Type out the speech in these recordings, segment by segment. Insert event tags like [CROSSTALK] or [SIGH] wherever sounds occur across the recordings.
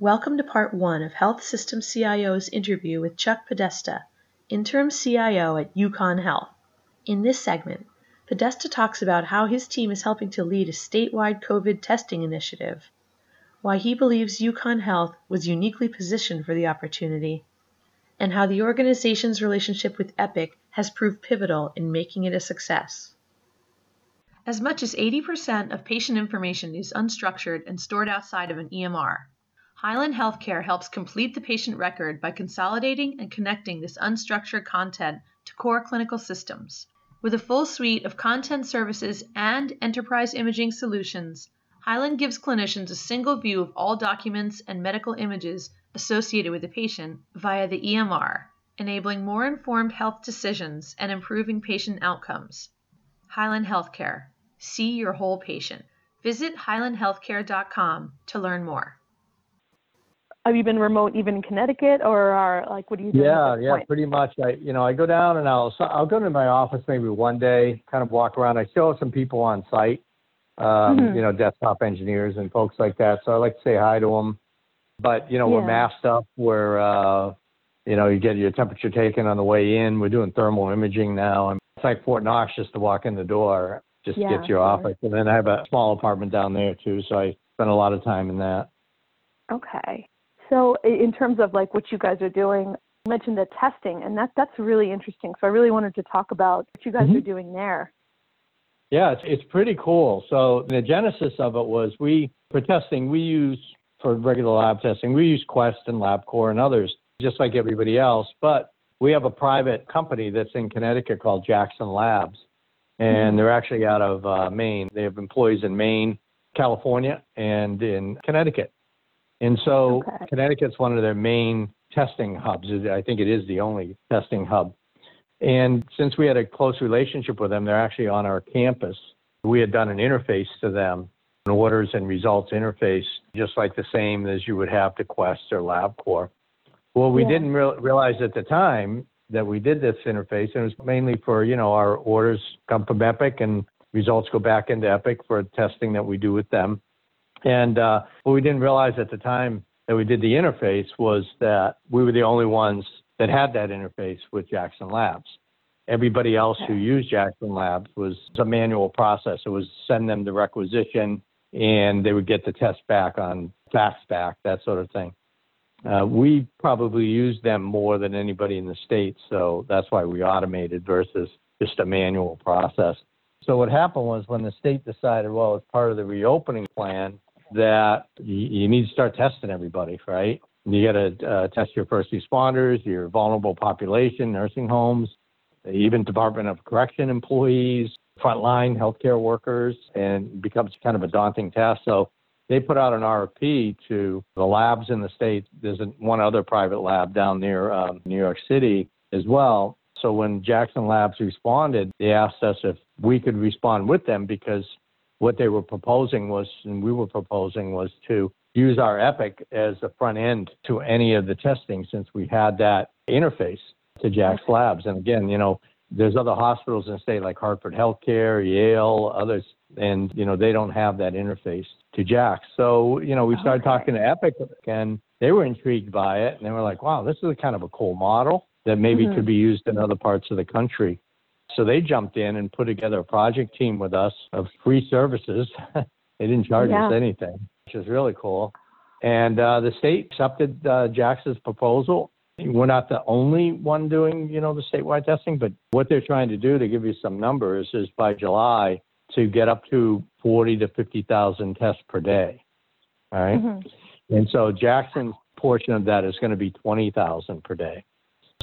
Welcome to part one of Health System CIO's interview with Chuck Podesta, interim CIO at UConn Health. In this segment, Podesta talks about how his team is helping to lead a statewide COVID testing initiative, why he believes UConn Health was uniquely positioned for the opportunity, and how the organization's relationship with Epic has proved pivotal in making it a success. As much as 80% of patient information is unstructured and stored outside of an EMR. Hyland Healthcare helps complete the patient record by consolidating and connecting this unstructured content to core clinical systems. With a full suite of content services and enterprise imaging solutions, Hyland gives clinicians a single view of all documents and medical images associated with the patient via the EMR, enabling more informed health decisions and improving patient outcomes. Hyland Healthcare. See your whole patient. Visit hylandhealthcare.com to learn more. Have you been remote even in Connecticut, or are like what do you do? Yeah, yeah, point? pretty much. I, you know, I go down and I'll I'll go to my office maybe one day, kind of walk around. I still have some people on site, um, mm-hmm. you know, desktop engineers and folks like that. So I like to say hi to them. But you know, yeah. we're masked up. We're uh, you know, you get your temperature taken on the way in. We're doing thermal imaging now. And it's like Fort Knox just to walk in the door, just yeah, get to your office. And then I have a small apartment down there too, so I spend a lot of time in that. Okay. So in terms of like what you guys are doing, you mentioned the testing, and that that's really interesting. So I really wanted to talk about what you guys mm-hmm. are doing there. Yeah, it's it's pretty cool. So the genesis of it was we for testing we use for regular lab testing we use Quest and LabCorp and others just like everybody else, but we have a private company that's in Connecticut called Jackson Labs, and mm-hmm. they're actually out of uh, Maine. They have employees in Maine, California, and in Connecticut. And so okay. Connecticut's one of their main testing hubs. I think it is the only testing hub. And since we had a close relationship with them, they're actually on our campus. We had done an interface to them, an orders and results interface, just like the same as you would have to Quest or LabCorp. Well, we yeah. didn't re- realize at the time that we did this interface, and it was mainly for, you know, our orders come from Epic and results go back into Epic for testing that we do with them. And uh, what we didn't realize at the time that we did the interface was that we were the only ones that had that interface with Jackson Labs. Everybody else who used Jackson Labs was a manual process. It was send them the requisition and they would get the test back on fax back, that sort of thing. Uh, we probably used them more than anybody in the state, so that's why we automated versus just a manual process. So what happened was when the state decided, well, as part of the reopening plan, that you, need to start testing everybody, right? You got to uh, test your first responders, your vulnerable population, nursing homes, even Department of Correction employees, frontline healthcare workers, and becomes kind of a daunting task. So they put out an RFP to the labs in the state. There's one other private lab down near um, New York City as well. So when Jackson Labs responded, they asked us if we could respond with them because what they were proposing was, and we were proposing, was to use our Epic as the front end to any of the testing since we had that interface to Jax Labs. And again, you know, there's other hospitals in the state like Hartford Healthcare, Yale, others, and you know they don't have that interface to Jack. So you know we started okay. talking to Epic, and they were intrigued by it, and they were like, "Wow, this is a kind of a cool model that maybe mm-hmm. could be used in other parts of the country." So they jumped in and put together a project team with us of free services. [LAUGHS] they didn't charge yeah. us anything, which is really cool. And uh, the state accepted uh, Jack's proposal. We're not the only one doing, you know, the statewide testing, but what they're trying to do to give you some numbers is by July to get up to 40 to 50,000 tests per day. All right? mm-hmm. And so Jackson's portion of that is going to be 20,000 per day.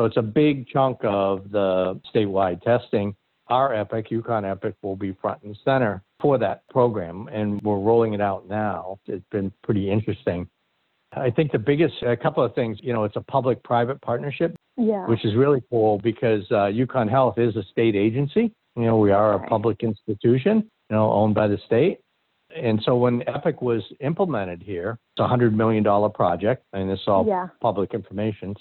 So it's a big chunk of the statewide testing. Our EPIC, UConn EPIC, will be front and center for that program, and we're rolling it out now. It's been pretty interesting. I think the biggest, a couple of things, you know, it's a public private partnership, yeah. which is really cool because uh, UConn Health is a state agency. You know, we are a public institution, you know, owned by the state. And so when EPIC was implemented here, it's a $100 million project, and it's all yeah. public information.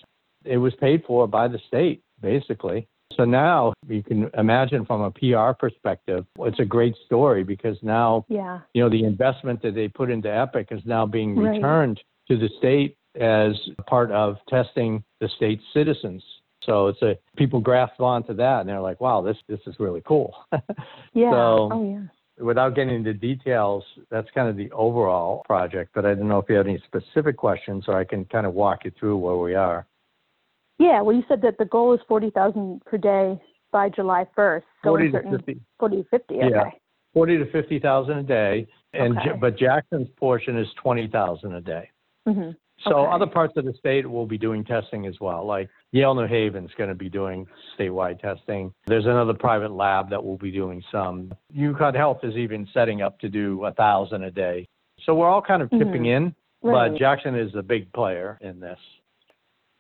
It was paid for by the state, basically. So now you can imagine from a PR perspective, it's a great story because now, yeah. you know, the investment that they put into Epic is now being returned to the state as part of testing the state's citizens. So it's a people grasp onto that and they're like, wow, this this is really cool. [LAUGHS] Yeah. So- oh yeah. Without getting into details, that's kind of the overall project. But I don't know if you have any specific questions, or I can kind of walk you through where we are. Yeah. Well, you said that the goal is forty thousand per day by July first. So Forty in to certain, fifty. 40 to 50. Okay. Yeah. Forty to fifty thousand a day, and Okay. but Jackson's portion is twenty thousand a day. hmm So Okay. other parts of the state will be doing testing as well. Like Yale New Haven's going to be doing statewide testing. There's another private lab that will be doing some. UConn Health is even setting up to do a thousand a day. So we're all kind of tipping in, Right. but Jackson is a big player in this.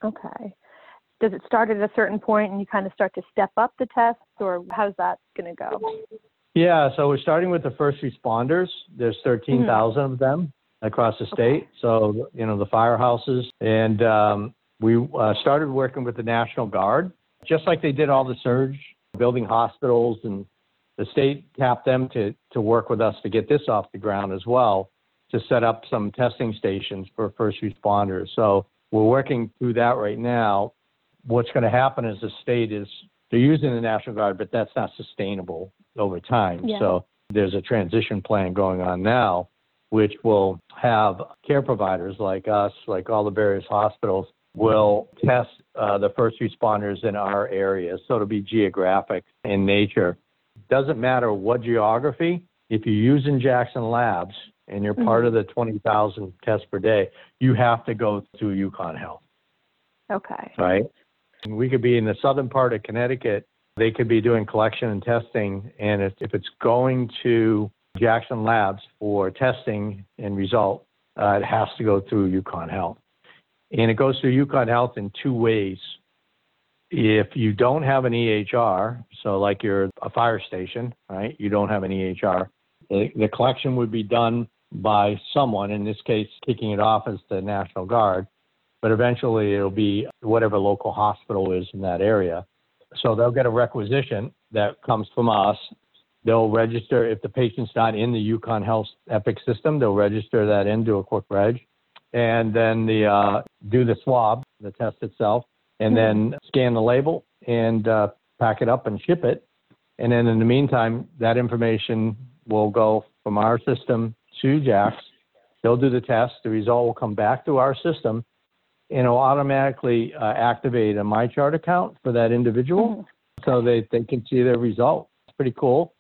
Okay. Does it start at a certain point and you kind of start to step up the tests, or how's that going to go? Yeah, so we're starting with the first responders. There's 13,000 of them across the state. So, you know, the firehouses. And um, we uh, started working with the National Guard, just like they did all the surge, building hospitals. And the state tapped them to, to work with us to get this off the ground as well, to set up some testing stations for first responders. So we're working through that right now. What's going to happen is the state is, they're using the National Guard, but that's not sustainable over time. Yeah. So there's a transition plan going on now, which will have care providers like us, like all the various hospitals, will test uh, the first responders in our area. So it'll be geographic in nature. Doesn't matter what geography, if you're using Jackson Labs and you're part of the 20,000 tests per day, you have to go through UConn Health Okay. right? We could be in the southern part of Connecticut. They could be doing collection and testing. And if, if it's going to Jackson Labs for testing and result, uh, it has to go through UConn Health. And it goes through UConn Health in two ways. If you don't have an EHR, so like you're a fire station, right? You don't have an EHR, the, the collection would be done by someone, in this case, kicking it off as the National Guard but eventually it'll be whatever local hospital is in that area. So they'll get a requisition that comes from us. They'll register if the patient's not in the UConn Health Epic system. They'll register that in, do a quick reg, and then the uh, do the swab, the test itself, and then scan the label and uh, pack it up and ship it. And then in the meantime, that information will go from our system to Jax. They'll do the test. The result will come back to our system and it'll automatically uh, activate a MyChart account for that individual so they, they can see their results. It's pretty cool.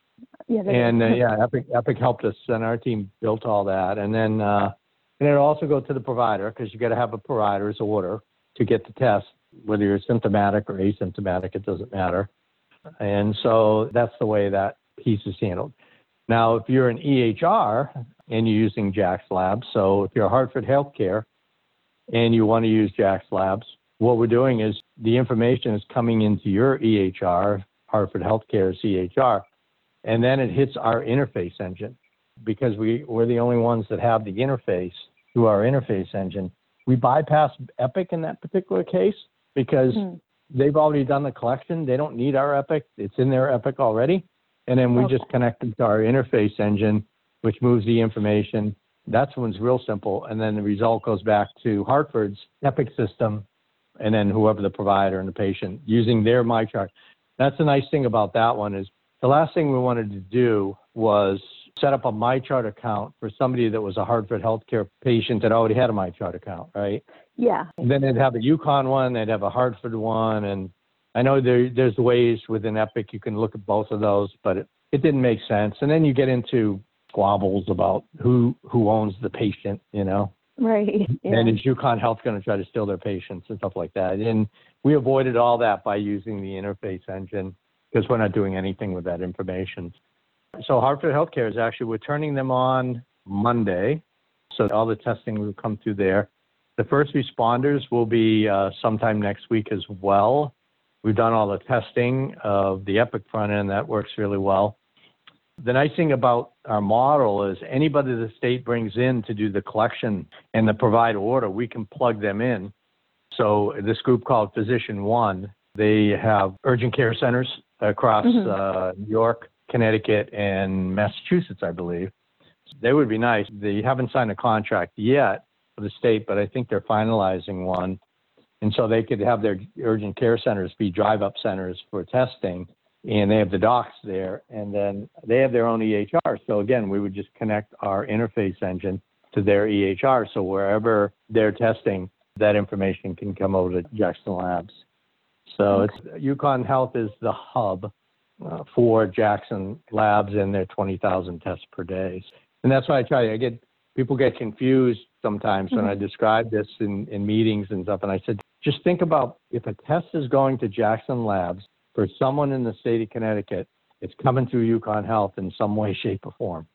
Yeah. And uh, yeah, Epic, Epic helped us and our team built all that. And then, uh, and it'll also go to the provider because you got to have a provider's order to get the test, whether you're symptomatic or asymptomatic, it doesn't matter. And so that's the way that piece is handled. Now, if you're an EHR and you're using Jax Labs, so if you're Hartford Healthcare and you want to use Jax Labs, what we're doing is the information is coming into your EHR, Hartford Healthcare's EHR, and then it hits our interface engine because we, we're the only ones that have the interface through our interface engine. We bypass Epic in that particular case because Hmm. they've already done the collection. They don't need our Epic. It's in their Epic already. And then we Okay. just connect them to our interface engine, which moves the information. That's one's real simple. And then the result goes back to Hartford's Epic system and then whoever the provider and the patient using their MyChart. That's the nice thing about that one is the last thing we wanted to do was set up a MyChart account for somebody that was a Hartford healthcare patient that already had a MyChart account, right? Yeah. And then they'd have a UConn one, they'd have a Hartford one, and I know there there's ways within Epic you can look at both of those, but it, it didn't make sense. And then you get into squabbles about who who owns the patient, you know. Right. Yeah. And is UConn Health going to try to steal their patients and stuff like that? And we avoided all that by using the interface engine because we're not doing anything with that information. So Hartford Healthcare is actually, we're turning them on Monday. So all the testing will come through there. The first responders will be uh, sometime next week as well. We've done all the testing of the Epic front end. That works really well. The nice thing about our model is anybody the state brings in to do the collection and the provide order, we can plug them in. So this group called Physician One, they have urgent care centers across Mhm. uh, New York, Connecticut, and Massachusetts, I believe. They would be nice. They haven't signed a contract yet, for the state, but I think they're finalizing one. And so they could have their urgent care centers be drive up centers for testing. And they have the docs there, and then they have their own EHR. So again, we would just connect our interface engine to their EHR. So wherever they're testing, that information can come over to Jackson Labs. So it's UConn Health is the hub uh, for Jackson Labs and their 20,000 tests per day. And that's why I try. I get people get confused sometimes when I describe this in, in meetings and stuff. And I said, just think about if a test is going to Jackson Labs for someone in the state of Connecticut, it's coming through UConn Health in some way, shape, or form.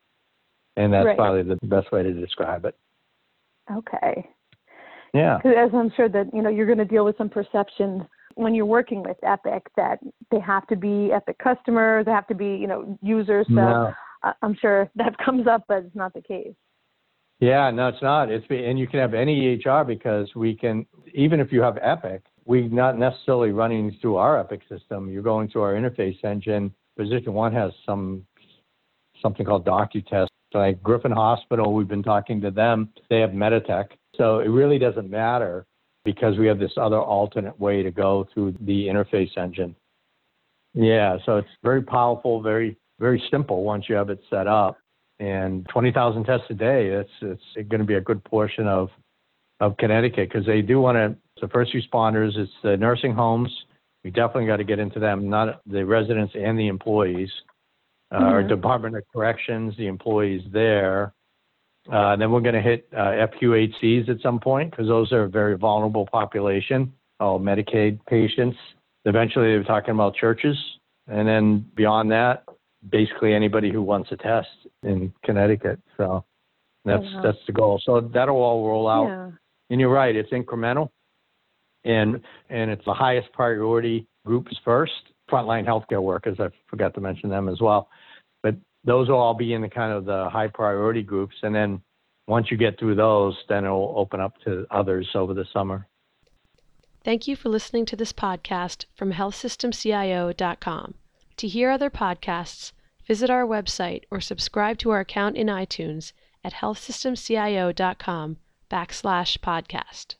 And that's Right. probably the best way to describe it. Okay. Yeah. Because as I'm sure that you know you're going to deal with some perception when you're working with Epic that they have to be Epic customers, they have to be you know users. So No. I'm sure that [LAUGHS] comes up, but it's not the case. Yeah, no, it's not. It's and you can have any EHR because we can even if you have Epic, we not necessarily running through our Epic system. You're going through our interface engine. Physician One has some something called DocuTest. Like Griffin Hospital, we've been talking to them. They have Meditech, so it really doesn't matter because we have this other alternate way to go through the interface engine. Yeah, so it's very powerful, very very simple once you have it set up and 20,000 tests a day. It's it's going to be a good portion of of Connecticut because they do want to. The first responders, it's the nursing homes. We definitely got to get into them, not the residents and the employees. Uh, Our Mhm. Department of Corrections, the employees there. Uh, then we're going to hit uh, FQHCs at some point because those are a very vulnerable population, all Medicaid patients. Eventually, they were talking about churches, and then beyond that, basically anybody who wants a test in Connecticut. So that's wow. that's the goal. So that'll all roll out. And you're right, it's incremental, and and it's the highest priority groups first. Frontline healthcare workers, I forgot to mention them as well, but those will all be in the kind of the high priority groups, and then once you get through those, then it'll open up to others over the summer. Thank you for listening to this podcast from healthsystemcio.com. To hear other podcasts, visit our website or subscribe to our account in iTunes at healthsystemcio.com backslash podcast.